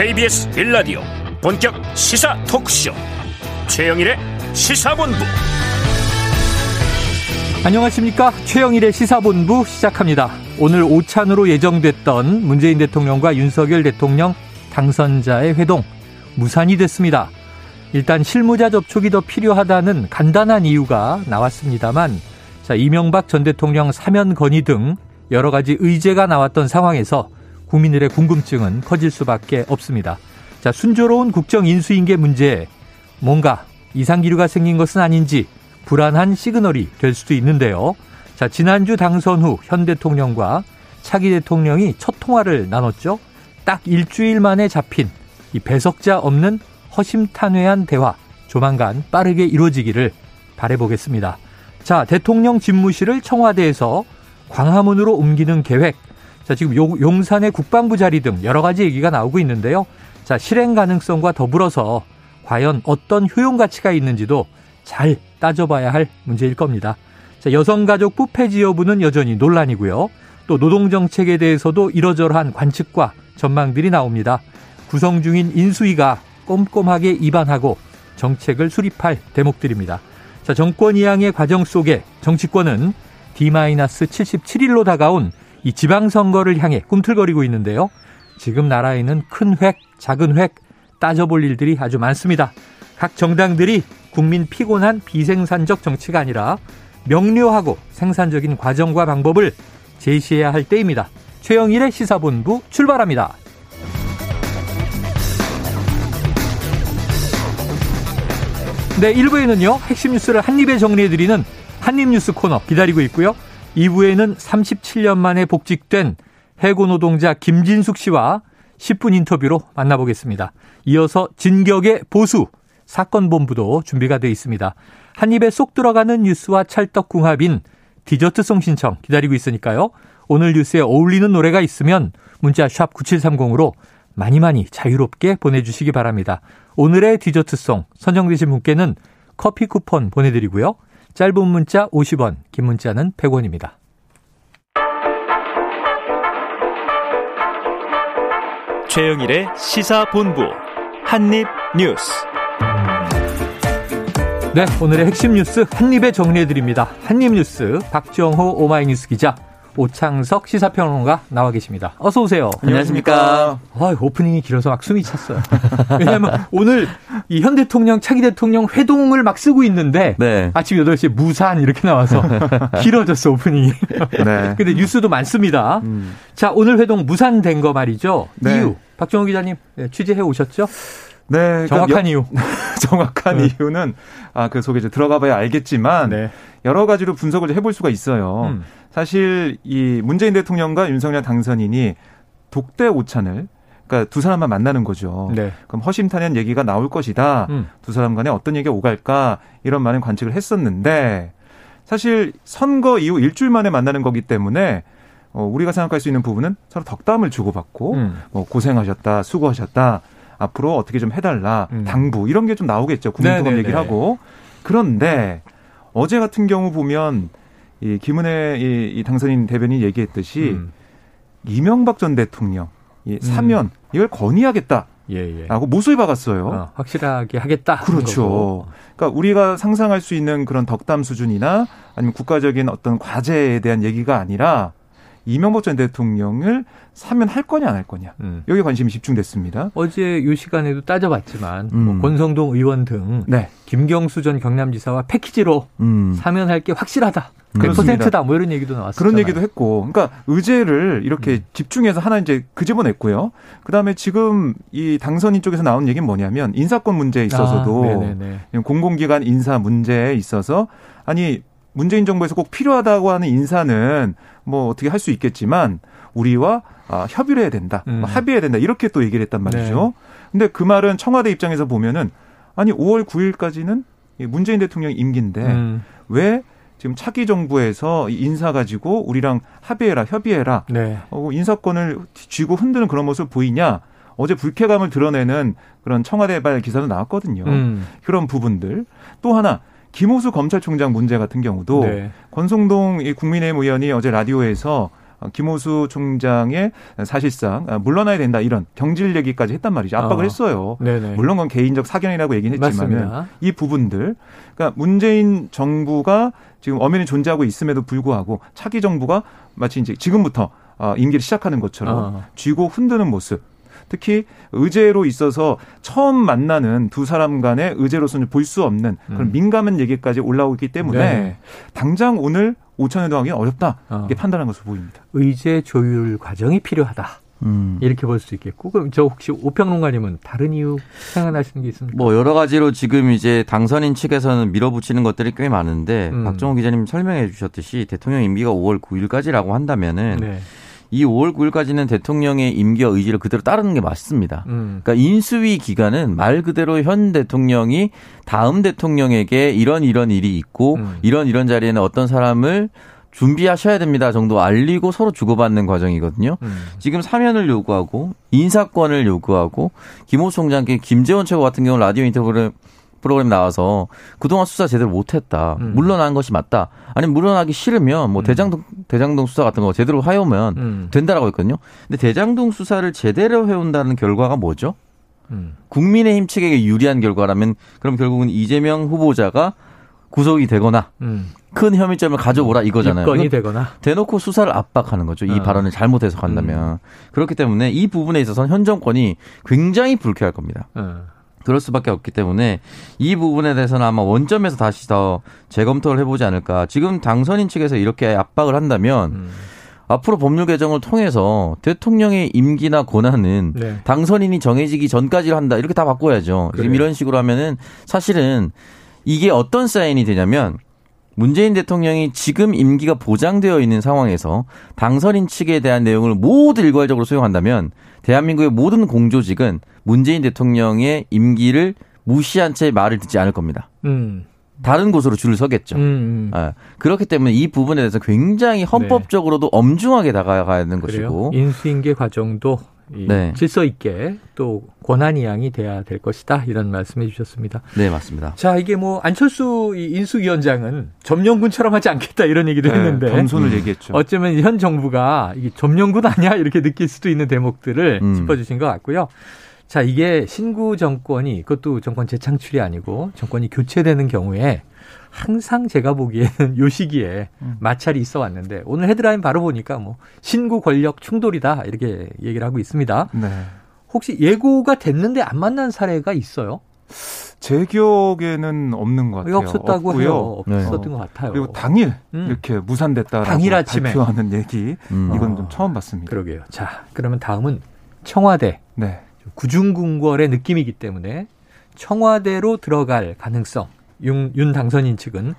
KBS 빌라디오 본격 시사 토크쇼. 최영일의 시사본부. 안녕하십니까? 최영일의 시사본부 시작합니다. 오늘 오찬으로 예정됐던 문재인 대통령과 윤석열 대통령 당선자의 회동 무산이 됐습니다. 일단 실무자 접촉이 더 필요하다는 간단한 이유가 나왔습니다만 자 이명박 전 대통령 사면 건의 등 여러 가지 의제가 나왔던 상황에서 국민들의 궁금증은 커질 수밖에 없습니다. 자, 순조로운 국정 인수인계 문제에 뭔가 이상기류가 생긴 것은 아닌지 불안한 시그널이 될 수도 있는데요. 자, 지난주 당선 후 현 대통령과 차기 대통령이 첫 통화를 나눴죠. 딱 일주일 만에 잡힌 이 배석자 없는 허심탄회한 대화 조만간 빠르게 이루어지기를 바래보겠습니다. 자, 대통령 집무실을 청와대에서 광화문으로 옮기는 계획 자, 지금 용 산의 국방부 자리 등 여러 가지 얘기가 나오고 있는데요. 자, 실행 가능성과 더불어서 과연 어떤 효용 가치가 있는지도 잘 따져봐야 할 문제일 겁니다. 자, 여성가족부 폐지 여부는 여전히 논란이고요. 또 노동정책에 대해서도 이러저러한 관측과 전망들이 나옵니다. 구성 중인 인수위가 꼼꼼하게 입안하고 정책을 수립할 대목들입니다. 자, 정권 이양의 과정 속에 정치권은 D-77일로 다가온 이 지방선거를 향해 꿈틀거리고 있는데요. 지금 나라에는 큰 획, 작은 획 따져볼 일들이 아주 많습니다. 각 정당들이 국민 피곤한 비생산적 정치가 아니라 명료하고 생산적인 과정과 방법을 제시해야 할 때입니다. 최영일의 시사본부 출발합니다. 네, 1부에는요, 핵심 뉴스를 한입에 정리해드리는 한입뉴스 코너 기다리고 있고요. 2부에는 37년 만에 복직된 해고 노동자 김진숙 씨와 10분 인터뷰로 만나보겠습니다. 이어서 진격의 보수 사건 본부도 준비가 되어 있습니다. 한 입에 쏙 들어가는 뉴스와 찰떡궁합인 디저트송 신청 기다리고 있으니까요. 오늘 뉴스에 어울리는 노래가 있으면 문자 샵 9730으로 많이 많이 자유롭게 보내주시기 바랍니다. 오늘의 디저트송 선정되신 분께는 커피 쿠폰 보내드리고요. 짧은 문자 50원, 긴 문자는 100원입니다. 최영일의 시사본부 한입뉴스. 네, 오늘의 핵심 뉴스 한입에 정리해드립니다. 한입뉴스 박정호 오마이뉴스 기자 오창석 시사평론가 나와 계십니다. 어서 오세요. 안녕하십니까. 아, 오프닝이 길어서 막 숨이 찼어요. 왜냐하면 오늘 이 현 대통령, 차기 대통령 회동을 막 쓰고 있는데 네. 아침 8시에 무산 이렇게 나와서 길어졌어, 오프닝이. 네. 근데 뉴스도 많습니다. 음. 자, 오늘 회동 무산된 거 말이죠. 네. 이유. 박정호 기자님 네, 취재해 오셨죠? 네. 그러니까 정확한 이유. 정확한 네. 이유는 아, 그 속에 이제 들어가 봐야 알겠지만 네. 여러 가지로 분석을 해볼 수가 있어요. 음. 사실 이 문재인 대통령과 윤석열 당선인이 독대 오찬을 그러니까 두 사람만 만나는 거죠. 네. 그럼 허심탄회한 얘기가 나올 것이다. 음. 두 사람 간에 어떤 얘기가 오갈까 이런 많은 관측을 했었는데 사실 선거 이후 일주일 만에 만나는 거기 때문에 어, 우리가 생각할 수 있는 부분은 서로 덕담을 주고받고 음. 뭐 고생하셨다, 수고하셨다. 앞으로 어떻게 좀 해달라, 음. 당부 이런 게 좀 나오겠죠. 국민통합 얘기를 하고 그런데 어제 같은 경우 보면 이 김은혜 이, 이 당선인 대변인 얘기했듯이 음. 이명박 전 대통령 이 사면 음. 이걸 건의하겠다. 예, 예. 라고 못을 박았어요. 어, 확실하게 하겠다. 그렇죠. 그러니까 우리가 상상할 수 있는 그런 덕담 수준이나 아니면 국가적인 어떤 과제에 대한 얘기가 아니라 이명박 전 대통령을 사면 할 거냐 안 할 거냐 음. 여기 관심이 집중됐습니다. 어제 이 시간에도 따져봤지만 뭐 음. 뭐 권성동 의원 등 네. 김경수 전 경남지사와 패키지로 음. 사면할 게 확실하다. 100%다 뭐 이런 얘기도 나왔어요. 그런 얘기도 했고, 그러니까 의제를 이렇게 음. 집중해서 하나 이제 그집어냈고요. 그 다음에 지금 이 당선인 쪽에서 나온 얘기는 뭐냐면 인사권 문제에 있어서도 아, 공공기관 인사 문제에 있어서 아니 문재인 정부에서 꼭 필요하다고 하는 인사는 뭐 어떻게 할 수 있겠지만 우리와 아, 협의를 해야 된다, 음. 합의해야 된다 이렇게 또 얘기를 했단 말이죠. 네. 근데 그 말은 청와대 입장에서 보면은 아니 5월 9일까지는 문재인 대통령 임기인데 음. 왜 지금 차기 정부에서 인사 가지고 우리랑 합의해라, 협의해라, 네. 어, 인사권을 쥐고 흔드는 그런 모습 보이냐? 어제 불쾌감을 드러내는 그런 청와대발 기사도 나왔거든요. 음. 그런 부분들. 또 하나 김호수 검찰총장 문제 같은 경우도 네. 권성동 국민의힘 의원이 어제 라디오에서 김호수 총장의 사실상 물러나야 된다 이런 경질 얘기까지 했단 말이죠. 압박을 어. 했어요. 네네. 물론 그건 개인적 사견이라고 얘기는 했지만 이 부분들 그러니까 문재인 정부가 지금 엄연히 존재하고 있음에도 불구하고 차기 정부가 마치 이제 지금부터 어, 임기를 시작하는 것처럼 어. 쥐고 흔드는 모습 특히 의제로 있어서 처음 만나는 두 사람 간의 의제로서는 볼 수 없는 그런 음. 민감한 얘기까지 올라오기 기 때문에 네. 당장 오늘 오천 회동하기 어렵다 어. 이렇게 판단한 것으로 보입니다. 의제 조율 과정이 필요하다. 음. 이렇게 볼 수 있겠고 그럼 저 혹시 오평론가님은 다른 이유 생각나시는 게 있습니까? 뭐 여러 가지로 지금 이제 당선인 측에서는 밀어붙이는 것들이 꽤 많은데 음. 박정호 기자님 설명해 주셨듯이 대통령 임기가 5월 9일까지라고 한다면은 네. 이 5월 9일까지는 대통령의 임기와 의지를 그대로 따르는 게 맞습니다. 음. 그러니까 인수위 기간은 말 그대로 현 대통령이 다음 대통령에게 이런 이런 일이 있고 음. 이런 이런 자리에는 어떤 사람을 준비하셔야 됩니다 정도 알리고 서로 주고받는 과정이거든요. 음. 지금 사면을 요구하고 인사권을 요구하고 김호수 총장께 김재원 최고 같은 경우는 라디오 인터뷰를 프로그램 나와서 그동안 수사 제대로 못했다. 음. 물러난 것이 맞다. 아니면 물러나기 싫으면 뭐 음. 대장동 대장동 수사 같은 거 제대로 해오면 음. 된다라고 했거든요. 근데 대장동 수사를 제대로 해온다는 결과가 뭐죠? 음. 국민의힘 측에게 유리한 결과라면 그럼 결국은 이재명 후보자가 구속이 되거나 음. 큰 혐의점을 가져오라 이거잖아요. 건이 되거나 대놓고 수사를 압박하는 거죠. 이 어. 발언을 잘못 해석한다면 음. 그렇기 때문에 이 부분에 있어서는 현 정권이 굉장히 불쾌할 겁니다. 어. 그럴 수밖에 없기 때문에 이 부분에 대해서는 아마 원점에서 다시 더 재검토를 해보지 않을까. 지금 당선인 측에서 이렇게 압박을 한다면 음. 앞으로 법률 개정을 통해서 대통령의 임기나 권한은 네. 당선인이 정해지기 전까지 한다. 이렇게 다 바꿔야죠. 그래요. 지금 이런 식으로 하면은 사실은 이게 어떤 사인이 되냐면 문재인 대통령이 지금 임기가 보장되어 있는 상황에서 당선인 측에 대한 내용을 모두 일괄적으로 수용한다면 대한민국의 모든 공조직은 문재인 대통령의 임기를 무시한 채 말을 듣지 않을 겁니다. 음. 다른 곳으로 줄을 서겠죠. 음, 음. 아, 그렇기 때문에 이 부분에 대해서 굉장히 헌법적으로도 네. 엄중하게 다가가야 하는 것이고 인수인계 과정도 네. 질서 있게 또 권한 이양이 돼야 될 것이다 이런 말씀해 주셨습니다. 네 맞습니다. 자 이게 뭐 안철수 인수위원장은 점령군처럼 하지 않겠다 이런 얘기도 네, 했는데 겸손을 음. 얘기했죠. 어쩌면 현 정부가 이게 점령군 아니야 이렇게 느낄 수도 있는 대목들을 음. 짚어주신 것 같고요. 자 이게 신구 정권이 그것도 정권 재창출이 아니고 정권이 교체되는 경우에 항상 제가 보기에는 요 시기에 음. 마찰이 있어 왔는데 오늘 헤드라인 바로 보니까 뭐 신구 권력 충돌이다 이렇게 얘기를 하고 있습니다. 네. 혹시 예고가 됐는데 안 만난 사례가 있어요? 제 기억에는 없는 것 같아요. 없었다고 없고요. 해요. 없었던 네. 것 같아요. 그리고 당일 음. 이렇게 무산됐다라고 당일 아침에. 발표하는 얘기 음. 이건 좀 처음 봤습니다. 그러게요. 자, 그러면 다음은 청와대. 네. 구중궁궐의 느낌이기 때문에 청와대로 들어갈 가능성 윤, 윤 당선인 측은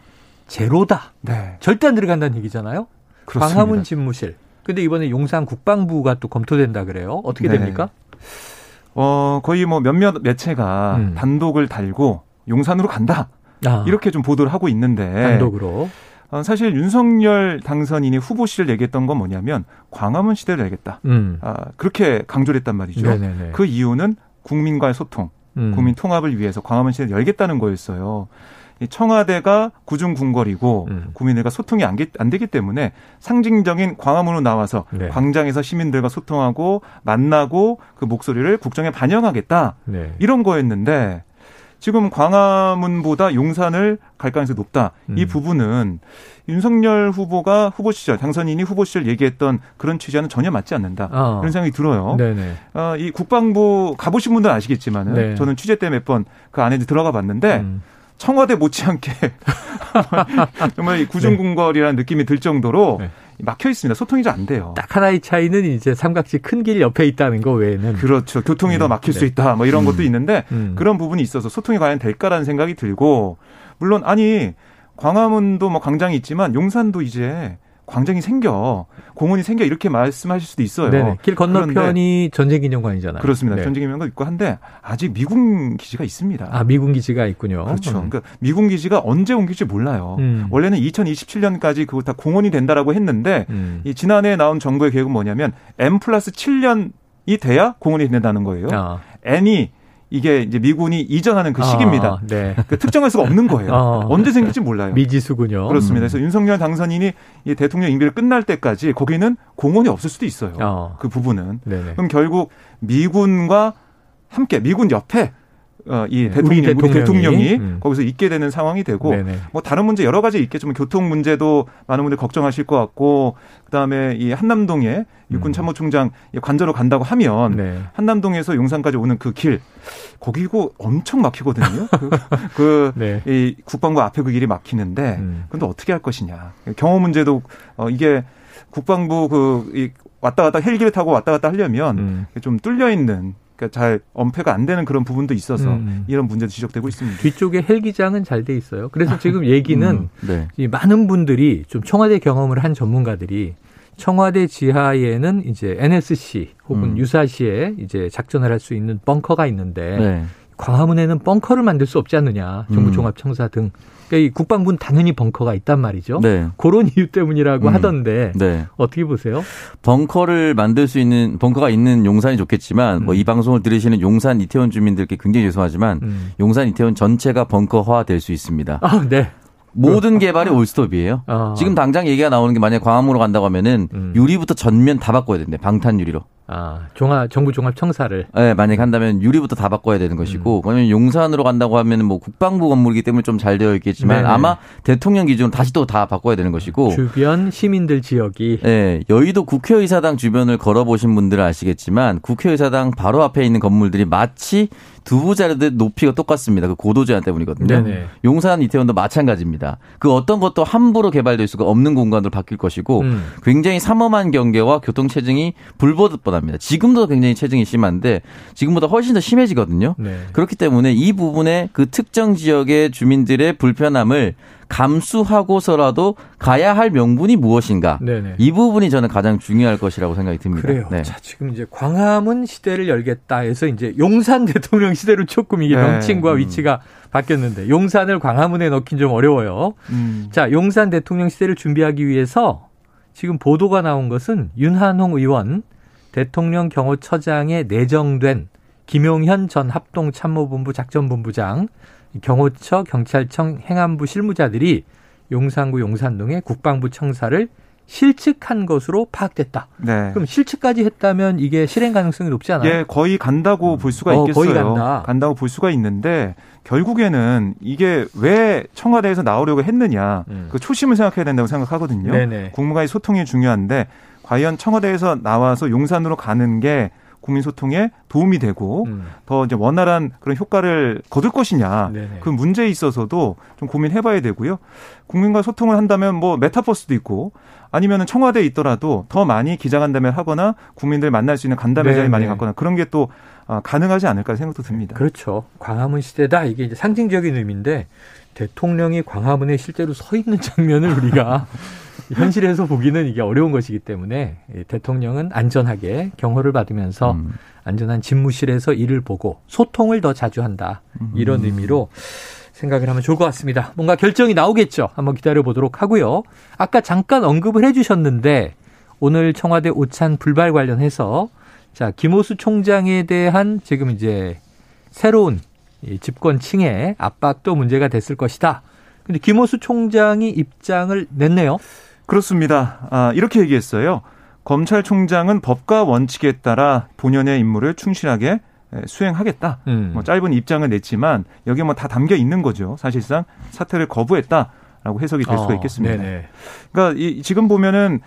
제로다. 네. 절대 안 들어간다는 얘기잖아요. 그렇습니다. 광화문 집무실. 근데 이번에 용산 국방부가 또 검토된다 그래요. 어떻게 네. 됩니까? 어, 거의 뭐 몇몇 매체가 음. 단독을 달고 용산으로 간다. 아. 이렇게 좀 보도를 하고 있는데. 단독으로. 어, 사실 윤석열 당선인이 후보실을 얘기했던 건 뭐냐면 광화문 시대를 얘기했다. 음. 아, 그렇게 강조를 했단 말이죠. 네네네. 그 이유는 국민과의 소통, 음. 국민 통합을 위해서 광화문 시대를 열겠다는 거였어요. 청와대가 구중 궁궐이고 음. 국민들과 소통이 안, 안, 되기 때문에 상징적인 광화문으로 나와서 네. 광장에서 시민들과 소통하고 만나고 그 목소리를 국정에 반영하겠다 네. 이런 거였는데 지금 광화문보다 용산을 갈 가능성이 높다. 음. 이 부분은 윤석열 후보가 후보 시절 당선인이 후보 시절 얘기했던 그런 취지와는 전혀 맞지 않는다. 어. 이런 생각이 들어요. 네네. 어, 이 국방부 가보신 분들은 아시겠지만은 네. 저는 취재 때 몇 번 그 안에 들어가 봤는데 음. 청와대 못지않게 정말 구중궁궐이라는 네. 느낌이 들 정도로 네. 막혀 있습니다. 소통이 잘 안 돼요. 딱 하나의 차이는 이제 삼각지 큰 길 옆에 있다는 거 외에는 그렇죠. 교통이 음, 더 막힐 네. 수 있다. 뭐 이런 음, 것도 있는데 음. 그런 부분이 있어서 소통이 과연 될까라는 생각이 들고 물론 아니 광화문도 뭐 광장이 있지만 용산도 이제 광장이 생겨 공원이 생겨 이렇게 말씀하실 수도 있어요. 네네. 길 건너편이 전쟁기념관이잖아요. 그렇습니다. 네. 전쟁기념관 있고 한데 아직 미군 기지가 있습니다. 아 미군 기지가 있군요. 그렇죠. 음. 그러니까 미군 기지가 언제 옮길지 몰라요. 음. 원래는 2027년까지 그거 다 공원이 된다라고 했는데 음. 이 지난해 나온 정부의 계획은 뭐냐면 M 플러스 7년이 돼야 공원이 된다는 거예요. 아. N이 이게 이제 미군이 이전하는 그 시기입니다. 아, 네. 그 특정할 수가 없는 거예요. 어. 언제 생길지 몰라요. 미지수군요. 그렇습니다. 그래서 음. 윤석열 당선인이 이 대통령 임기를 끝날 때까지 거기는 공원이 없을 수도 있어요. 어. 그 부분은. 네네. 그럼 결국 미군과 함께 미군 옆에 어, 이 네, 대통령, 우리 대통령이, 대통령이 음. 거기서 있게 되는 상황이 되고 네네. 뭐 다른 문제 여러 가지 있겠지만 교통 문제도 많은 분들 걱정하실 것 같고 그다음에 이 한남동에 육군 음. 참모총장 관저로 간다고 하면 네. 한남동에서 용산까지 오는 그 길 거기고 엄청 막히거든요. 그, 그 네. 이 국방부 앞에 그 길이 막히는데 음. 근데 어떻게 할 것이냐. 경호 문제도 어 이게 국방부 그 이 왔다 갔다 헬기를 타고 왔다 갔다 하려면 음. 좀 뚫려 있는 그러니까 잘 엄폐가 안 되는 그런 부분도 있어서 음. 이런 문제도 지적되고 있습니다. 뒤쪽에 헬기장은 잘 돼 있어요. 그래서 지금 얘기는 음. 네. 이 많은 분들이 좀 청와대 경험을 한 전문가들이 청와대 지하에는 이제 NSC 혹은 음. 유사시에 이제 작전을 할 수 있는 벙커가 있는데 네. 광화문에는 벙커를 만들 수 없지 않느냐. 정부 음. 종합청사 등 그러니까 이 국방부는 당연히 벙커가 있단 말이죠. 네. 그런 이유 때문이라고 음. 하던데 네. 어떻게 보세요? 벙커를 만들 수 있는 벙커가 있는 용산이 좋겠지만 음. 뭐이 방송을 들으시는 용산 이태원 주민들께 굉장히 죄송하지만 음. 용산 이태원 전체가 벙커화 될 수 있습니다. 아, 네. 모든 개발이 올스톱이에요. 어. 지금 당장 얘기가 나오는 게 만약에 광화문으로 간다고 하면은 음. 유리부터 전면 다 바꿔야 된대. 방탄 유리로. 아, 종합 정부 종합 청사를. 네, 만약에 한다면 유리부터 다 바꿔야 되는 것이고, 음. 왜냐면 용산으로 간다고 하면은 뭐 국방부 건물이기 때문에 좀 잘 되어 있겠지만 네네. 아마 대통령 기준으로 다시 또 다 바꿔야 되는 것이고. 주변 시민들 지역이. 네, 여의도 국회의사당 주변을 걸어 보신 분들은 아시겠지만 국회의사당 바로 앞에 있는 건물들이 마치 두 부자리들 높이가 똑같습니다. 그 고도 제한 때문이거든요. 네네. 용산 이태원도 마찬가지입니다. 그 어떤 것도 함부로 개발될 수가 없는 공간으로 바뀔 것이고 음. 굉장히 삼엄한 경계와 교통 체증이 불보듯 뻔합니다. 지금도 굉장히 체증이 심한데 지금보다 훨씬 더 심해지거든요. 네. 그렇기 때문에 이 부분에 그 특정 지역의 주민들의 불편함을 감수하고서라도 가야 할 명분이 무엇인가. 네네. 이 부분이 저는 가장 중요할 것이라고 생각이 듭니다. 그래요. 네. 자, 지금 이제 광화문 시대를 열겠다 해서 이제 용산 대통령 시대로 조금 이게 네. 명칭과 음. 위치가 바뀌었는데 용산을 광화문에 넣긴 좀 어려워요. 음. 자, 용산 대통령 시대를 준비하기 위해서 지금 보도가 나온 것은 윤한홍 의원 대통령 경호처장에 내정된 김용현 전 합동참모본부 작전본부장 경호처, 경찰청, 행안부 실무자들이 용산구 용산동의 국방부 청사를 실측한 것으로 파악됐다. 네. 그럼 실측까지 했다면 이게 실행 가능성이 높지 않아요? 예, 거의 간다고 볼 수가 어, 있겠어요. 거의 간다. 간다고 볼 수가 있는데 결국에는 이게 왜 청와대에서 나오려고 했느냐 음. 그 초심을 생각해야 된다고 생각하거든요. 네네. 국무간의 소통이 중요한데 과연 청와대에서 나와서 용산으로 가는 게 국민 소통에 도움이 되고 음. 더 이제 원활한 그런 효과를 거둘 것이냐 네네. 그 문제에 있어서도 좀 고민해봐야 되고요. 국민과 소통을 한다면 뭐 메타버스도 있고 아니면은 청와대에 있더라도 더 많이 기자간담회를 하거나 국민들 만날 수 있는 간담회 자리 많이 갖거나 그런 게또 아, 가능하지 않을까 생각도 듭니다. 그렇죠. 광화문 시대다 이게 이제 상징적인 의미인데 대통령이 광화문에 실제로 서 있는 장면을 우리가 현실에서 보기는 이게 어려운 것이기 때문에 대통령은 안전하게 경호를 받으면서 음. 안전한 집무실에서 일을 보고 소통을 더 자주 한다. 이런 음. 의미로 생각을 하면 좋을 것 같습니다. 뭔가 결정이 나오겠죠. 한번 기다려 보도록 하고요. 아까 잠깐 언급을 해 주셨는데 오늘 청와대 오찬 불발 관련해서 자, 김호수 총장에 대한 지금 이제 새로운 집권층의 압박도 문제가 됐을 것이다. 근데 김호수 총장이 입장을 냈네요. 그렇습니다. 아, 이렇게 얘기했어요. 검찰총장은 법과 원칙에 따라 본연의 임무를 충실하게 수행하겠다. 음. 뭐 짧은 입장을 냈지만 여기에 뭐 다 담겨 있는 거죠. 사실상 사퇴를 거부했다라고 해석이 될 수가 어, 있겠습니다. 어, 그러니까 이, 지금 보면은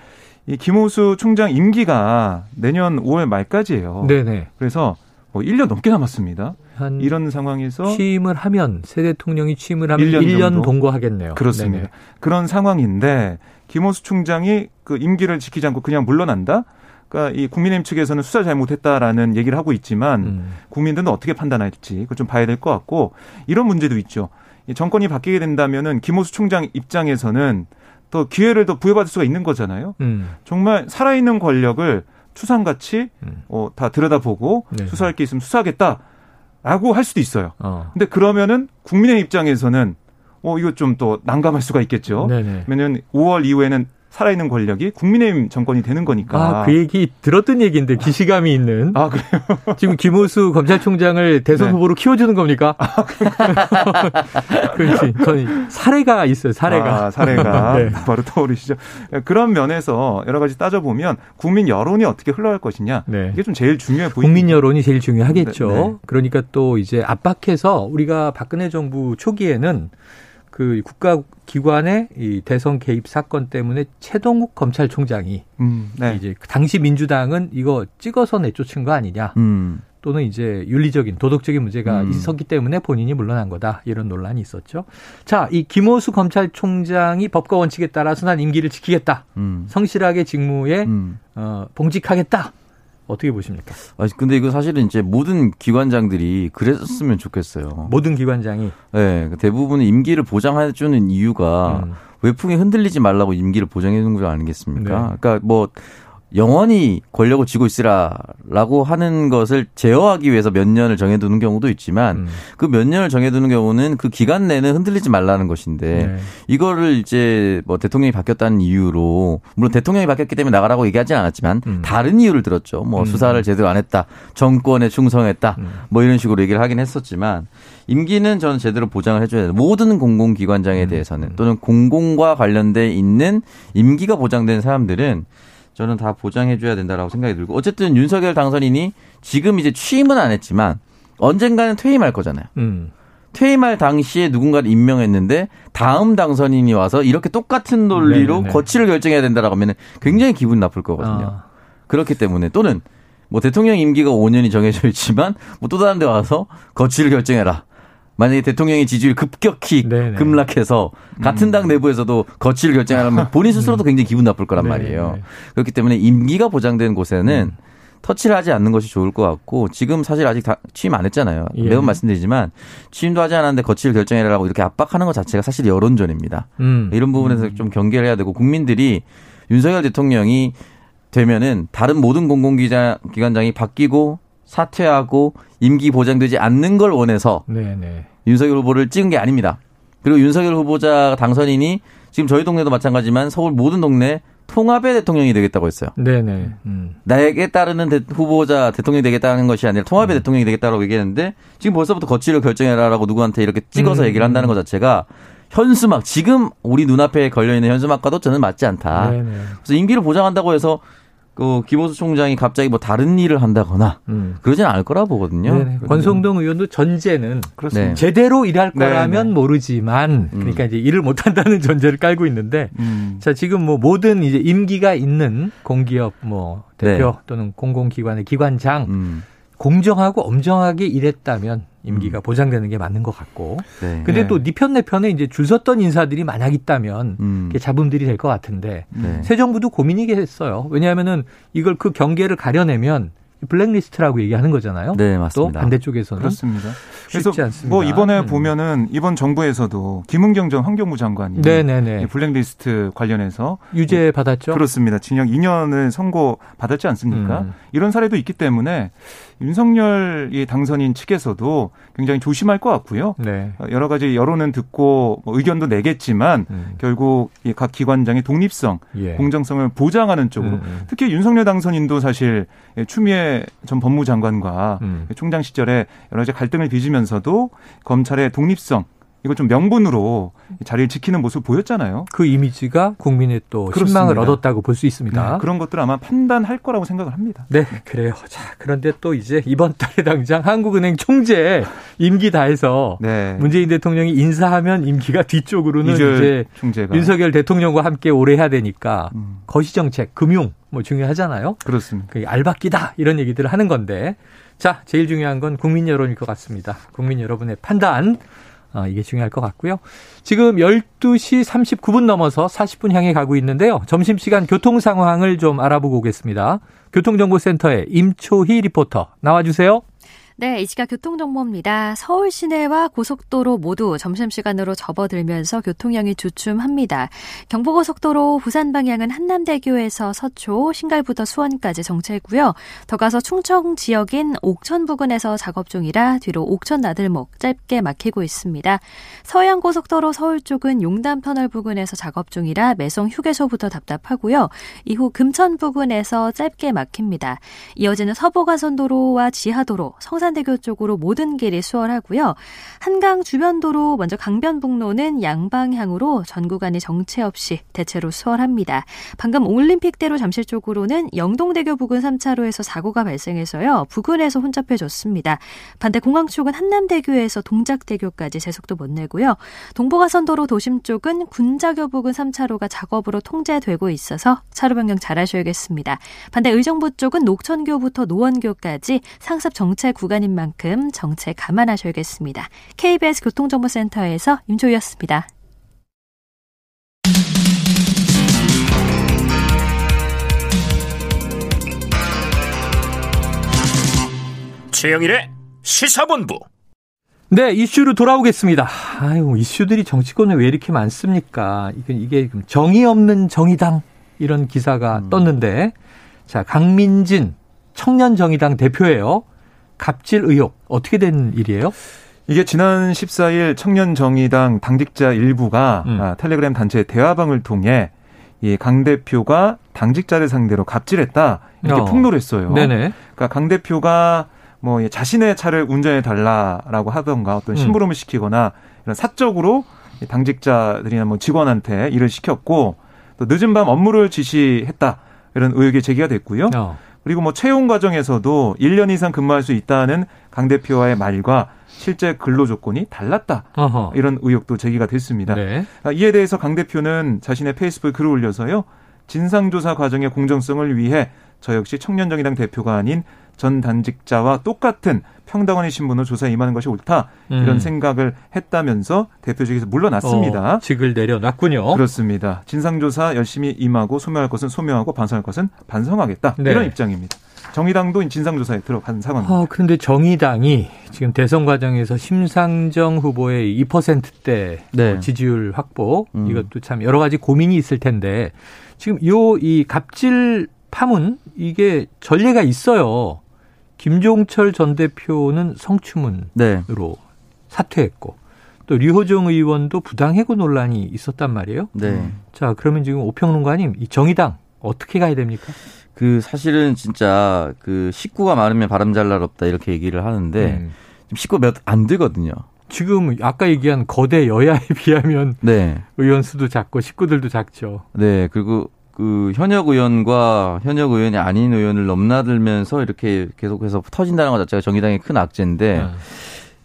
이 김호수 총장 임기가 내년 5월 말까지예요. 네네. 그래서 뭐 1년 넘게 남았습니다. 한 이런 상황에서 취임을 하면 새 대통령이 취임을 하면 1년, 1년 동거하겠네요. 그렇습니다. 네네. 그런 상황인데 김호수 총장이 그 임기를 지키지 않고 그냥 물러난다? 그러니까 이 국민의힘 측에서는 수사 잘못했다라는 얘기를 하고 있지만 음. 국민들은 어떻게 판단할지 그걸 좀 봐야 될 것 같고 이런 문제도 있죠. 이 정권이 바뀌게 된다면은 김호수 총장 입장에서는 또 기회를 더 부여받을 수가 있는 거잖아요. 음. 정말 살아있는 권력을 추상같이 음. 어, 다 들여다보고 네. 수사할 게 있으면 수사하겠다라고 할 수도 있어요. 어. 근데 그러면은 국민의 입장에서는 어, 이거 좀 또 난감할 수가 있겠죠. 네네. 왜냐면 5월 이후에는 살아있는 권력이 국민의힘 정권이 되는 거니까. 아, 그 얘기 들었던 얘기인데 기시감이 있는. 아, 그래요? 지금 김호수 검찰총장을 대선 네. 후보로 키워주는 겁니까? 아, 그렇지. 저는 사례가 있어요, 사례가. 아, 사례가. 네. 바로 떠오르시죠. 그런 면에서 여러 가지 따져보면 국민 여론이 어떻게 흘러갈 것이냐. 네. 이게 좀 제일 중요해 보입니다. 국민 여론이 제일 중요하겠죠. 네, 네. 그러니까 또 이제 압박해서 우리가 박근혜 정부 초기에는 그 국가 기관의 이 대선 개입 사건 때문에 최동욱 검찰총장이 음, 네. 이제 당시 민주당은 이거 찍어서 내쫓은 거 아니냐. 음. 또는 이제 윤리적인 도덕적인 문제가 음. 있었기 때문에 본인이 물러난 거다 이런 논란이 있었죠. 자, 이 김호수 검찰총장이 법과 원칙에 따라서 난 임기를 지키겠다, 음. 성실하게 직무에 음. 어, 봉직하겠다 어떻게 보십니까? 아 근데 이거 사실은 이제 모든 기관장들이 그랬으면 좋겠어요. 모든 기관장이. 네, 대부분 임기를 보장해 주는 이유가 음. 외풍에 흔들리지 말라고 임기를 보장해 주는 거 아니겠습니까? 네. 그러니까 뭐 영원히 권력을 쥐고 있으라라고 하는 것을 제어하기 위해서 몇 년을 정해두는 경우도 있지만 음. 그몇 년을 정해두는 경우는 그 기간 내는 흔들리지 말라는 것인데 네. 이거를 이제 뭐 대통령이 바뀌었다는 이유로 물론 대통령이 바뀌었기 때문에 나가라고 얘기하지 않았지만 음. 다른 이유를 들었죠. 뭐 음. 수사를 제대로 안 했다, 정권에 충성했다, 음. 뭐 이런 식으로 얘기를 하긴 했었지만 임기는 저는 제대로 보장을 해줘야 돼요. 모든 공공기관장에 음. 대해서는 또는 공공과 관련돼 있는 임기가 보장된 사람들은 저는 다 보장해줘야 된다라고 생각이 들고 어쨌든 윤석열 당선인이 지금 이제 취임은 안 했지만 언젠가는 퇴임할 거잖아요. 음. 퇴임할 당시에 누군가를 임명했는데 다음 당선인이 와서 이렇게 똑같은 논리로 네네. 거취를 결정해야 된다라고 하면 굉장히 기분 나쁠 거거든요. 아. 그렇기 때문에 또는 뭐 대통령 임기가 5년이 정해져 있지만 뭐 또 다른 데 와서 거취를 결정해라. 만약에 대통령의 지지율 급격히 네네. 급락해서 같은 당 음. 내부에서도 거취를 결정하려면 본인 스스로도 음. 굉장히 기분 나쁠 거란 말이에요. 그렇기 때문에 임기가 보장된 곳에는 음. 터치를 하지 않는 것이 좋을 것 같고 지금 사실 아직 다 취임 안 했잖아요. 예. 매번 말씀드리지만 취임도 하지 않았는데 거취를 결정해라라고 이렇게 압박하는 것 자체가 사실 여론전입니다. 음. 이런 부분에서 음. 좀 경계를 해야 되고 국민들이 윤석열 대통령이 되면은 다른 모든 공공기관장이 바뀌고 사퇴하고 임기 보장되지 않는 걸 원해서 네네. 네. 윤석열 후보를 찍은 게 아닙니다. 그리고 윤석열 후보자 당선인이 지금 저희 동네도 마찬가지지만 서울 모든 동네 통합의 대통령이 되겠다고 했어요. 네네. 네. 음. 나에게 따르는 대, 후보자 대통령이 되겠다는 것이 아니라 통합의 음. 대통령이 되겠다고 얘기했는데 지금 벌써부터 거취를 결정해라라고 누구한테 이렇게 찍어서 음. 얘기를 한다는 것 자체가 현수막 지금 우리 눈앞에 걸려 있는 현수막과도 저는 맞지 않다. 네네. 네. 그래서 임기를 보장한다고 해서 그 김호수 총장이 갑자기 뭐 다른 일을 한다거나 음. 그러진 않을 거라 보거든요. 네네. 권성동 의원도 전제는 네. 제대로 일할 거라면 네네. 모르지만 음. 그러니까 이제 일을 못 한다는 전제를 깔고 있는데 음. 자 지금 뭐 모든 이제 임기가 있는 공기업 뭐 대표 네. 또는 공공기관의 기관장 음. 공정하고 엄정하게 일했다면 임기가 음. 보장되는 게 맞는 것 같고. 네. 근데 네. 또네 편내 편에 이제 줄 섰던 인사들이 만약 있다면 음. 잡음들이 될 것 같은데 네. 새 정부도 고민이겠어요. 왜냐하면은 이걸 그 경계를 가려내면 블랙리스트라고 얘기하는 거잖아요. 네, 맞습니다. 또 반대쪽에서는 그렇습니다. 그래서 뭐 이번에 음. 보면은 이번 정부에서도 김은경 전 환경부 장관이 네네네. 블랙리스트 관련해서 유죄 받았죠. 그렇습니다. 징역 2년을 선고 받았지 않습니까? 음. 이런 사례도 있기 때문에 윤석열 이 당선인 측에서도 굉장히 조심할 것 같고요. 네. 여러 가지 여론은 듣고 뭐 의견도 내겠지만 음. 결국 이각 기관장의 독립성, 예. 공정성을 보장하는 쪽으로 음. 음. 특히 윤석열 당선인도 사실 추미애 전 법무장관과 음. 총장 시절에 여러 가지 갈등을 빚으면서도 검찰의 독립성 이걸 좀 명분으로 자리를 지키는 모습 보였잖아요. 그 이미지가 국민의 또 그렇습니다. 신망을 얻었다고 볼 수 있습니다. 네, 그런 것들 아마 판단할 거라고 생각을 합니다. 네, 그래요. 자, 그런데 또 이제 이번 달에 당장 한국은행 총재 임기 다해서 네. 문재인 대통령이 인사하면 임기가 뒤쪽으로는 이제 총재가. 윤석열 대통령과 함께 오래 해야 되니까 음. 거시 정책, 금융 뭐 중요하잖아요. 그렇습니다. 그 알박기다 이런 얘기들을 하는 건데 자, 제일 중요한 건 국민 여론일 것 같습니다. 국민 여러분의 판단 아, 이게 중요할 것 같고요. 지금 12시 39분 넘어서 40분 향해 가고 있는데요. 점심시간 교통 상황을 좀 알아보고 오겠습니다. 교통정보센터의 임초희 리포터 나와주세요. 네, 이 시각 교통정보입니다. 서울 시내와 고속도로 모두 점심시간으로 접어들면서 교통량이 주춤합니다. 경부고속도로 부산 방향은 한남대교에서 서초, 신갈부터 수원까지 정체고요. 더 가서 충청 지역인 옥천 부근에서 작업 중이라 뒤로 옥천 나들목 짧게 막히고 있습니다. 서해안고속도로 서울 쪽은 용담 터널 부근에서 작업 중이라 매송 휴게소부터 답답하고요. 이후 금천 부근에서 짧게 막힙니다. 이어지는 서부가선도로와 지하도로, 성산 성산대교 쪽으로 모든 길이 수월하고요. 한강 주변도로 먼저 강변북로는 양방향으로 전 구간이 정체 없이 대체로 수월합니다. 방금 올림픽대로 잠실 쪽으로는 영동대교 부근 3차로에서 사고가 발생해서요. 부근에서 혼잡해졌습니다. 반대 공항 쪽은 한남대교에서 동작대교까지 제속도 못 내고요. 동부가선도로 도심 쪽은 군자교 부근 3차로가 작업으로 통제되고 있어서 차로 변경 잘 하셔야겠습니다. 반대 의정부 쪽은 녹천교부터 노원교까지 상습 정체 구간 구간인 만큼 정체 감안하셔야겠습니다. KBS 교통정보센터에서 임조희였습니다. 최영일의 시사본부. 네, 이슈로 돌아오겠습니다. 아유, 이슈들이 정치권에 왜 이렇게 많습니까? 이게, 이게 정의 없는 정의당 이런 기사가 음. 떴는데, 자, 강민진 청년 정의당 대표예요. 갑질 의혹 어떻게 된 일이에요? 이게 지난 14일 청년정의당 당직자 일부가 음. 아, 텔레그램 단체 대화방을 통해 이강 대표가 당직자를 상대로 갑질했다 이렇게 어. 폭로를 했어요. 네네. 그러니까 강 대표가 뭐 자신의 차를 운전해 달라라고 하던가 어떤 음. 심부름을 음. 시키거나 이런 사적으로 당직자들이나 뭐 직원한테 일을 시켰고 또 늦은 밤 업무를 지시했다 이런 의혹이 제기가 됐고요. 어. 그리고 뭐 채용 과정에서도 1년 이상 근무할 수 있다는 강 대표와의 말과 실제 근로 조건이 달랐다. 어허. 이런 의혹도 제기가 됐습니다. 네. 아, 이에 대해서 강 대표는 자신의 페이스북에 글을 올려서요. 진상조사 과정의 공정성을 위해 저 역시 청년정의당 대표가 아닌 전 단직자와 똑같은 평등원의 신분으로 조사에 임하는 것이 옳다 음. 이런 생각을 했다면서 대표직에서 물러났습니다. 어, 직을 내려놨군요. 그렇습니다. 진상조사 열심히 임하고 소명할 것은 소명하고 반성할 것은 반성하겠다 네. 이런 입장입니다. 정의당도 진상조사에 들어간 상황입니다. 어, 그런데 정의당이 지금 대선 과정에서 심상정 후보의 2%대 네. 지지율 확보 음. 이것도 참 여러 가지 고민이 있을 텐데 지금 요 이 갑질 파문 이게 전례가 있어요. 김종철 전 대표는 성추문으로 네. 사퇴했고 또 류호정 의원도 부당해고 논란이 있었단 말이에요. 네. 자 그러면 지금 오평론가님 이 정의당 어떻게 가야 됩니까? 그 사실은 진짜 그 식구가 많으면 바람 잘 날 없다 이렇게 얘기를 하는데 음. 식구 몇 안 되거든요. 지금 아까 얘기한 거대 여야에 비하면 네. 의원 수도 작고 식구들도 작죠. 네. 그리고 그 현역 의원과 현역 의원이 아닌 의원을 넘나들면서 이렇게 계속해서 터진다는 것 자체가 정의당의 큰 악재인데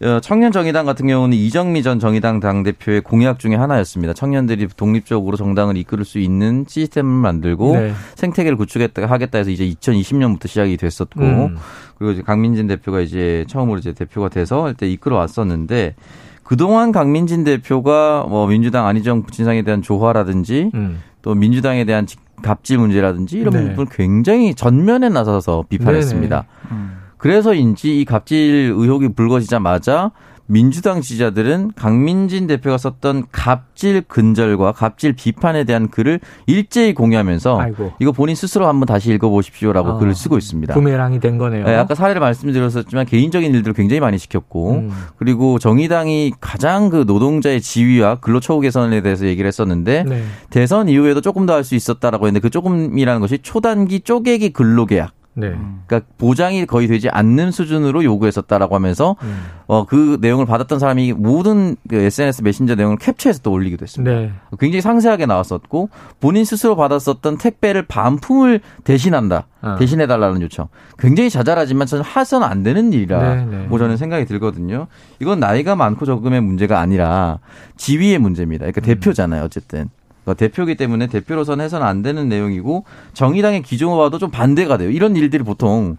네. 청년 정의당 같은 경우는 이정미 전 정의당 당대표의 공약 중에 하나였습니다. 청년들이 독립적으로 정당을 이끌 수 있는 시스템을 만들고 네. 생태계를 구축했다 하겠다 해서 이제 2020년부터 시작이 됐었고 음. 그리고 이제 강민진 대표가 이제 처음으로 이제 대표가 돼서 할때 이끌어 왔었는데 그동안 강민진 대표가 뭐 민주당 안희정 진상에 대한 조화라든지 음. 또 민주당에 대한 갑질 문제라든지 이런 네. 부분을 굉장히 전면에 나서서 비판했습니다. 음. 그래서인지 이 갑질 의혹이 불거지자마자 민주당 지지자들은 강민진 대표가 썼던 갑질 근절과 갑질 비판에 대한 글을 일제히 공유하면서 아이고. 이거 본인 스스로 한번 다시 읽어보십시오라고 어, 글을 쓰고 있습니다. 부메랑이 된 거네요. 네, 아까 사례를 말씀드렸었지만 개인적인 일들을 굉장히 많이 시켰고 음. 그리고 정의당이 가장 그 노동자의 지위와 근로 처우 개선에 대해서 얘기를 했었는데 네. 대선 이후에도 조금 더 할 수 있었다라고 했는데 그 조금이라는 것이 초단기 쪼개기 근로계약 네. 그러니까 보장이 거의 되지 않는 수준으로 요구했었다라고 하면서 음. 어그 내용을 받았던 사람이 모든 그 SNS 메신저 내용을 캡처해서 또 올리기도 했습니다. 네. 굉장히 상세하게 나왔었고 본인 스스로 받았었던 택배를 반품을 대신한다. 어. 대신해 달라는 요청. 굉장히 자잘하지만 저는 하선 안 되는 일이라고 네, 네. 저는 생각이 들거든요. 이건 나이가 많고 적음의 문제가 아니라 지위의 문제입니다. 그러니까 음. 대표잖아요, 어쨌든. 그러니까 대표기 때문에 대표로서는 해서는 안 되는 내용이고 정의당의 기조와도 좀 반대가 돼요. 이런 일들이 보통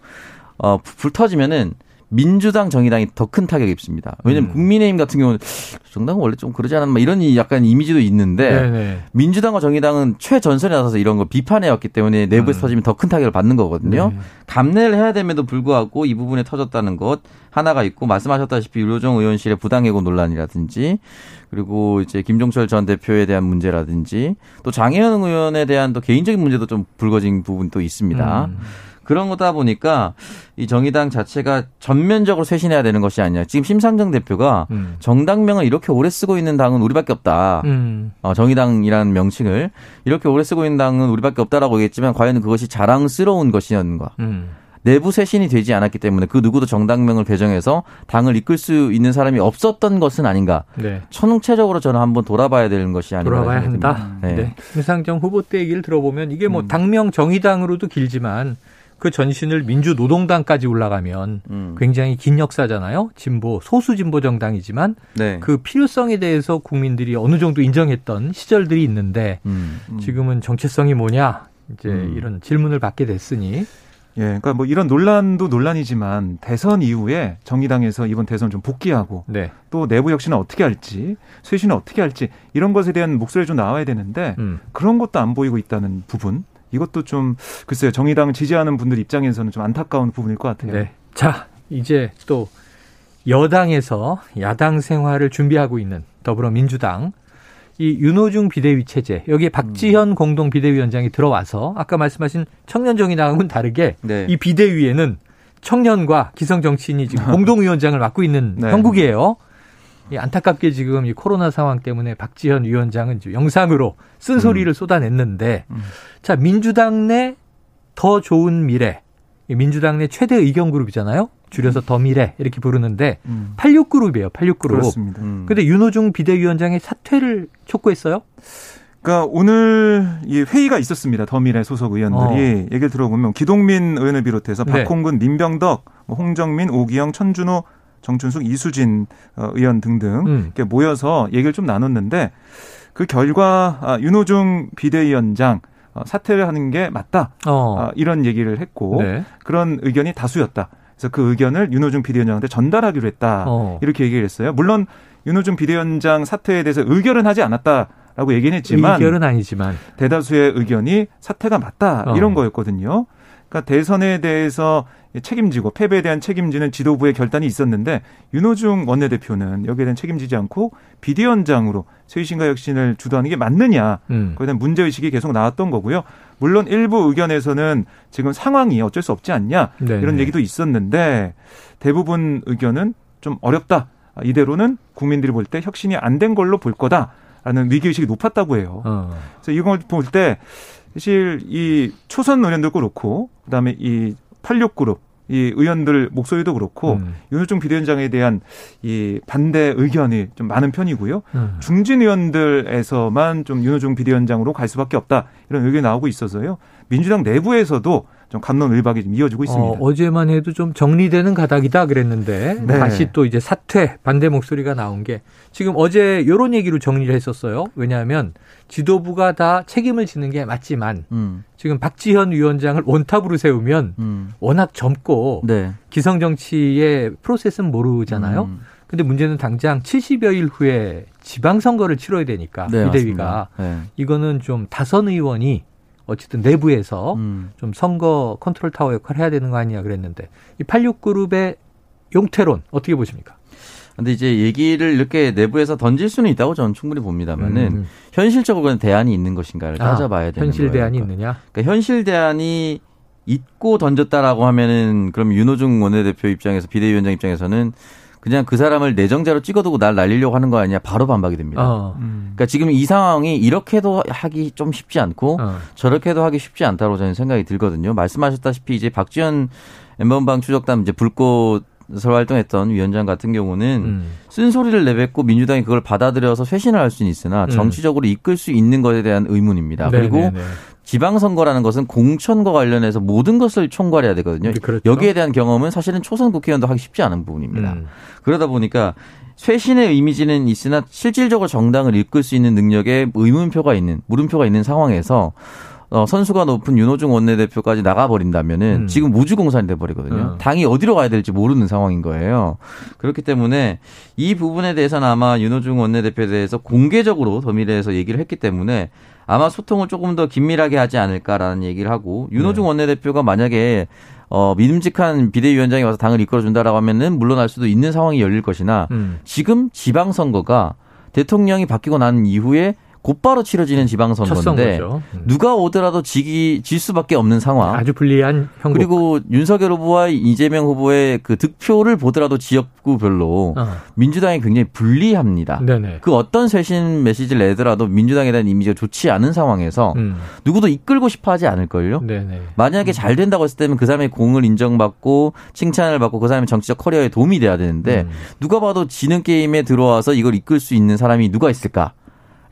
어, 불 터지면은 민주당 정의당이 더 큰 타격이 입습니다. 왜냐하면 음. 국민의힘 같은 경우는 정당은 원래 좀 그러지 않았나 이런 약간 이미지도 있는데 네네. 민주당과 정의당은 최전선에 나서서 이런 걸 비판해왔기 때문에 내부에서 음. 터지면 더 큰 타격을 받는 거거든요. 네. 감내를 해야 됨에도 불구하고 이 부분에 터졌다는 것 하나가 있고 말씀하셨다시피 유로정 의원실의 부당해고 논란이라든지 그리고 이제 김종철 전 대표에 대한 문제라든지 또 장혜연 의원에 대한 또 개인적인 문제도 좀 불거진 부분도 있습니다. 음. 그런 거다 보니까 이 정의당 자체가 전면적으로 쇄신해야 되는 것이 아니냐. 지금 심상정 대표가 음. 정당명을 이렇게 오래 쓰고 있는 당은 우리밖에 없다. 음. 어, 정의당이라는 명칭을 이렇게 오래 쓰고 있는 당은 우리밖에 없다라고 얘기했지만 과연 그것이 자랑스러운 것이었는가. 음. 내부 쇄신이 되지 않았기 때문에 그 누구도 정당명을 개정해서 당을 이끌 수 있는 사람이 없었던 것은 아닌가. 네. 천체적으로 저는 한번 돌아봐야 되는 것이 아닌가. 돌아봐야 한다. 네. 네. 심상정 후보 때 얘기를 들어보면 이게 뭐 음. 당명 정의당으로도 길지만 그 전신을 민주노동당까지 올라가면 음. 굉장히 긴 역사잖아요. 진보 소수 진보 정당이지만 네. 그 필요성에 대해서 국민들이 어느 정도 인정했던 시절들이 있는데 음. 음. 지금은 정체성이 뭐냐 이제 음. 이런 질문을 받게 됐으니 예, 그러니까 뭐 이런 논란도 논란이지만 대선 이후에 정의당에서 이번 대선 좀 복귀하고 네. 또 내부 혁신을 어떻게 할지 쇄신을 어떻게 할지 이런 것에 대한 목소리 좀 나와야 되는데 음. 그런 것도 안 보이고 있다는 부분 이것도 좀 글쎄요 정의당 지지하는 분들 입장에서는 좀 안타까운 부분일 것 같아요. 네. 자 이제 또 여당에서 야당 생활을 준비하고 있는 더불어민주당 이 윤호중 비대위 체제 여기에 박지현 음. 공동 비대위원장이 들어와서 아까 말씀하신 청년 정의당하고는 다르게 네. 이 비대위에는 청년과 기성 정치인이 지금 공동위원장을 맡고 있는 네. 형국이에요. 이 안타깝게 지금 이 코로나 상황 때문에 박지현 위원장은 영상으로 쓴소리를 음. 쏟아냈는데 음. 자 민주당 내 더 좋은 미래 민주당 내 최대 의견 그룹이잖아요. 줄여서 음. 더 미래 이렇게 부르는데 음. 86그룹이에요. 86그룹. 그렇습니다. 음. 근데 윤호중 비대위원장의 사퇴를 촉구했어요? 그러니까 오늘 이 회의가 있었습니다. 더미래 소속 의원들이 어. 얘기를 들어보면 기동민 의원을 비롯해서 네. 박홍근, 네. 민병덕, 뭐 홍정민, 오기영, 천준호 정춘숙, 이수진 어, 의원 등등 음. 이렇게 모여서 얘기를 좀 나눴는데 그 결과 아, 윤호중 비대위원장 어, 사퇴를 하는 게 맞다 어. 아, 이런 얘기를 했고 네. 그런 의견이 다수였다. 그래서 그 의견을 윤호중 비대위원장한테 전달하기로 했다 어. 이렇게 얘기를 했어요. 물론 윤호중 비대위원장 사퇴에 대해서 의결은 하지 않았다 라고 얘기는 했지만 의결은 아니지만 대다수의 의견이 사퇴가 맞다 어. 이런 거였거든요. 그러니까 대선에 대해서 책임지고 패배에 대한 책임지는 지도부의 결단이 있었는데 윤호중 원내대표는 여기에 대한 책임지지 않고 비대위원장으로 쇄신과 혁신을 주도하는 게 맞느냐 음. 그에 대한 문제 의식이 계속 나왔던 거고요. 물론 일부 의견에서는 지금 상황이 어쩔 수 없지 않냐 네네. 이런 얘기도 있었는데 대부분 의견은 좀 어렵다. 이대로는 국민들이 볼 때 혁신이 안 된 걸로 볼 거다라는 위기 의식이 높았다고 해요. 어. 그래서 이걸 볼 때 사실 이 초선 의원들도 그렇고 그다음에 이 86그룹 이 의원들 목소리도 그렇고 음. 윤호중 비대위원장에 대한 이 반대 의견이 좀 많은 편이고요. 음. 중진 의원들에서만 좀 윤호중 비대위원장으로 갈 수밖에 없다 이런 의견이 나오고 있어서요. 민주당 내부에서도 좀 감론을박이 좀 이어지고 있습니다. 어, 제만 해도 좀 정리되는 가닥이다 그랬는데 네. 다시 또 이제 사퇴 반대 목소리가 나온 게 지금 어제 이런 얘기로 정리를 했었어요. 왜냐하면 지도부가 다 책임을 지는 게 맞지만 음. 지금 박지현 위원장을 원톱으로 세우면 음. 워낙 젊고 네. 기성 정치의 프로세스는 모르잖아요. 음. 근데 문제는 당장 70여일 후에 지방선거를 치러야 되니까 네, 비대위가 네. 이거는 좀 다선 의원이 어쨌든 내부에서 음. 좀 선거 컨트롤 타워 역할을 해야 되는 거 아니냐 그랬는데 이 86그룹의 용태론 어떻게 보십니까? 근데 이제 얘기를 이렇게 내부에서 던질 수는 있다고 저는 충분히 봅니다만은 음. 현실적으로 대안이 있는 것인가를 아, 따져봐야 되는 현실 거예요. 대안이 있느냐? 그러니까 현실 대안이 있고 던졌다라고 하면은 그럼 윤호중 원내대표 입장에서 비대위원장 입장에서는 그냥 그 사람을 내정자로 찍어두고 날 날리려고 하는 거 아니냐 바로 반박이 됩니다. 어. 음. 그러니까 지금 이 상황이 이렇게도 하기 좀 쉽지 않고 어. 저렇게도 하기 쉽지 않다고 저는 생각이 들거든요. 말씀하셨다시피 이제 박지원 엠번방 추적단 이제 불꽃 설 활동했던 위원장 같은 경우는 음. 쓴소리를 내뱉고 민주당이 그걸 받아들여서 쇄신을 할 수는 있으나 음. 정치적으로 이끌 수 있는 것에 대한 의문입니다. 네네네. 그리고 네, 네. 지방선거라는 것은 공천과 관련해서 모든 것을 총괄해야 되거든요. 네, 그렇죠. 여기에 대한 경험은 사실은 초선 국회의원도 하기 쉽지 않은 부분입니다. 음. 그러다 보니까 쇄신의 이미지는 있으나 실질적으로 정당을 이끌 수 있는 능력에 의문표가 있는 물음표가 있는 상황에서 어, 선수가 높은 윤호중 원내대표까지 나가버린다면은 음. 지금 무주공산이 돼버리거든요. 음. 당이 어디로 가야 될지 모르는 상황인 거예요. 그렇기 때문에 이 부분에 대해서는 아마 윤호중 원내대표에 대해서 공개적으로 더미래에서 얘기를 했기 때문에 아마 소통을 조금 더 긴밀하게 하지 않을까라는 얘기를 하고 윤호중 네. 원내대표가 만약에 어, 믿음직한 비대위원장이 와서 당을 이끌어준다라고 하면은 물러날 수도 있는 상황이 열릴 것이나 음. 지금 지방선거가 대통령이 바뀌고 난 이후에 곧바로 치러지는 지방선거인데 음. 누가 오더라도 지기 질 수밖에 없는 상황. 아주 불리한 형국. 그리고 윤석열 후보와 이재명 후보의 그 득표를 보더라도 지역구별로 어. 민주당이 굉장히 불리합니다. 네네. 그 어떤 쇄신 메시지를 내더라도 민주당에 대한 이미지가 좋지 않은 상황에서 음. 누구도 이끌고 싶어하지 않을 걸요. 네네. 만약에 음. 잘 된다고 했을 때는 그 사람의 공을 인정받고 칭찬을 받고 그 사람의 정치적 커리어에 도움이 돼야 되는데 음. 누가 봐도 지는 게임에 들어와서 이걸 이끌 수 있는 사람이 누가 있을까?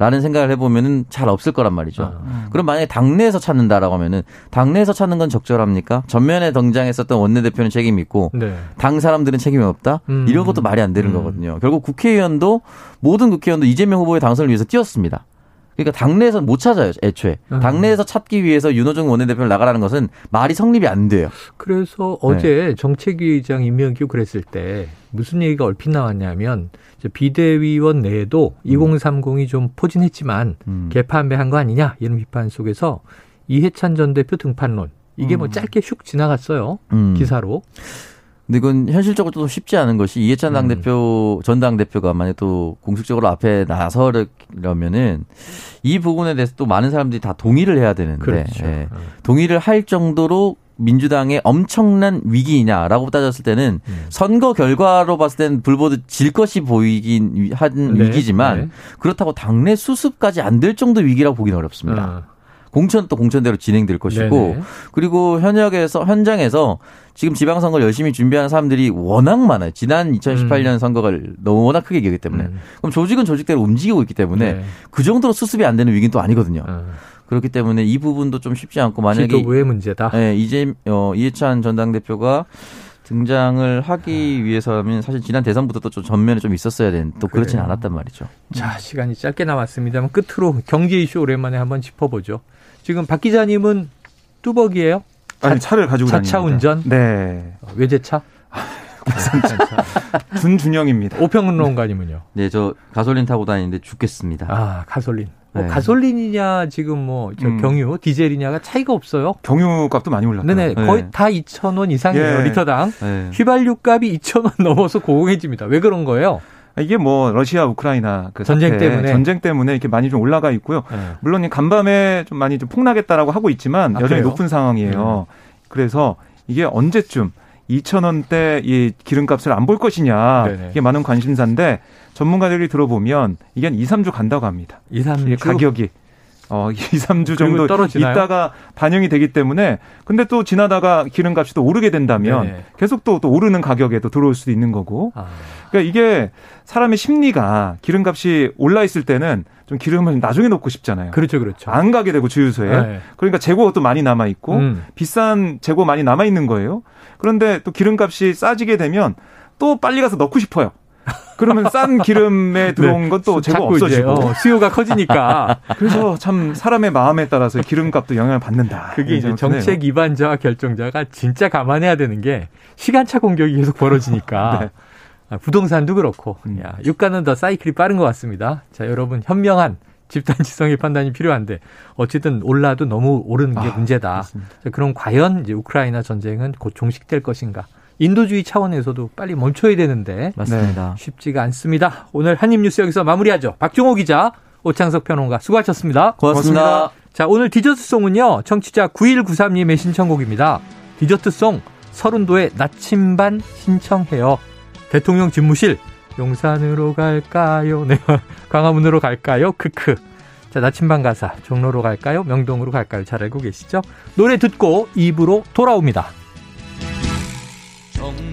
라는 생각을 해보면은 잘 없을 거란 말이죠. 아, 음. 그럼 만약에 당내에서 찾는다라고 하면은 당내에서 찾는 건 적절합니까? 전면에 등장했었던 원내대표는 책임이 있고 네. 당 사람들은 책임이 없다? 음. 이런 것도 말이 안 되는 음. 거거든요. 결국 국회의원도 모든 국회의원도 이재명 후보의 당선을 위해서 뛰었습니다. 그러니까 당내에서 못 찾아요, 애초에. 음. 당내에서 찾기 위해서 윤호중 원내대표를 나가라는 것은 말이 성립이 안 돼요. 그래서 어제 네. 정책위의장 임명기고 그랬을 때 무슨 얘기가 얼핏 나왔냐면 비대위원 내에도 음. 2030이 좀 포진했지만 음. 개판배한 거 아니냐 이런 비판 속에서 이해찬 전 대표 등판론 이게 뭐 음. 짧게 슉 지나갔어요 음. 기사로. 근데 이건 현실적으로 또 쉽지 않은 것이 이해찬 당대표, 음. 전 당대표가 만약 또 공식적으로 앞에 나서려면은 이 부분에 대해서 또 많은 사람들이 다 동의를 해야 되는데 그렇죠. 예. 음. 동의를 할 정도로 민주당의 엄청난 위기냐라고 따졌을 때는 음. 선거 결과로 봤을 때는 불보듯 질 것이 보이긴 한 네. 위기지만 네. 그렇다고 당내 수습까지 안 될 정도 위기라고 보기는 어렵습니다. 아. 공천 또 공천대로 진행될 것이고 네네. 그리고 현역에서 현장에서 지금 지방선거를 열심히 준비하는 사람들이 워낙 많아요. 지난 2018년 음. 선거가 너무 워낙 크게 이기 때문에 음. 그럼 조직은 조직대로 움직이고 있기 때문에 네. 그 정도로 수습이 안 되는 위기는 또 아니거든요. 음. 그렇기 때문에 이 부분도 좀 쉽지 않고 만약에 지도부의 문제다. 네, 이제 어, 이해찬 전 당대표가 등장을 하기 위해서는 사실 지난 대선부터 또 좀 전면에 좀 있었어야 되는 또 그렇진 않았단 말이죠. 자 시간이 짧게 남았습니다만 끝으로 경제 이슈 오랜만에 한번 짚어보죠. 지금 박 기자님은 뚜벅이에요? 아니 차를 가지고 자차 다닙니다. 운전? 네. 어, 외제차? 준준영입니다. 오평론가님은요? 네, 저 가솔린 타고 다니는데 죽겠습니다. 아, 가솔린. 뭐 네. 가솔린이냐 지금 뭐저 음. 경유 디젤이냐가 차이가 없어요. 경유 값도 많이 올랐다. 네네 네. 거의 다 2천 원 이상이에요 예. 리터당. 네. 휘발유 값이 2천 원 넘어서 고공해집니다. 왜 그런 거예요? 이게 뭐 러시아 우크라이나 그 전쟁 때문에 전쟁 때문에 이렇게 많이 좀 올라가 있고요. 네. 물론 간밤에 좀 많이 좀 폭락했다라고 하고 있지만 아, 여전히 그래요? 높은 상황이에요. 음. 그래서 이게 언제쯤 2천 원대 이 기름값을 안 볼 것이냐 네네. 이게 많은 관심사인데 전문가들이 들어보면 이게 한 2, 3주 간다고 합니다. 2, 3주 가격이 어, 2, 3주 정도 떨어지나요? 있다가 반영이 되기 때문에 근데 또 지나다가 기름값이 또 오르게 된다면 네 계속 또, 또 오르는 가격에 또 들어올 수도 있는 거고. 아. 그러니까 이게 사람의 심리가 기름값이 올라 있을 때는 좀 기름을 나중에 넣고 싶잖아요. 그렇죠, 그렇죠. 안 가게 되고 주유소에. 네. 그러니까 재고가 또 많이 남아 있고 음. 비싼 재고 많이 남아 있는 거예요. 그런데 또 기름값이 싸지게 되면 또 빨리 가서 넣고 싶어요. 그러면 싼 기름에 네. 들어온 네. 것도 재고 없어지고 어, 수요가 커지니까 그래서 참 사람의 마음에 따라서 기름값도 영향을 받는다. 그게 이제 정책 위반자와 결정자가 진짜 감안해야 되는 게 시간차 공격이 계속 벌어지니까 네. 아, 부동산도 그렇고 음. 야, 유가는 더 사이클이 빠른 것 같습니다. 자 여러분 현명한 집단 지성의 판단이 필요한데 어쨌든 올라도 너무 오르는 게 아, 문제다. 자, 그럼 과연 이제 우크라이나 전쟁은 곧 종식될 것인가? 인도주의 차원에서도 빨리 멈춰야 되는데 맞습니다. 네, 쉽지가 않습니다. 오늘 한입 뉴스 여기서 마무리하죠. 박종호 기자, 오창석 평론가 수고하셨습니다. 고맙습니다. 고맙습니다. 자, 오늘 디저트송은요. 청취자 9193님의 신청곡입니다. 디저트송 서른도의 나침반 신청해요. 대통령 집무실 용산으로 갈까요? 네. 광화문으로 갈까요? 크크. 자, 나침반 가사 종로로 갈까요? 명동으로 갈까요? 잘 알고 계시죠? 노래 듣고 입으로 돌아옵니다. Tom.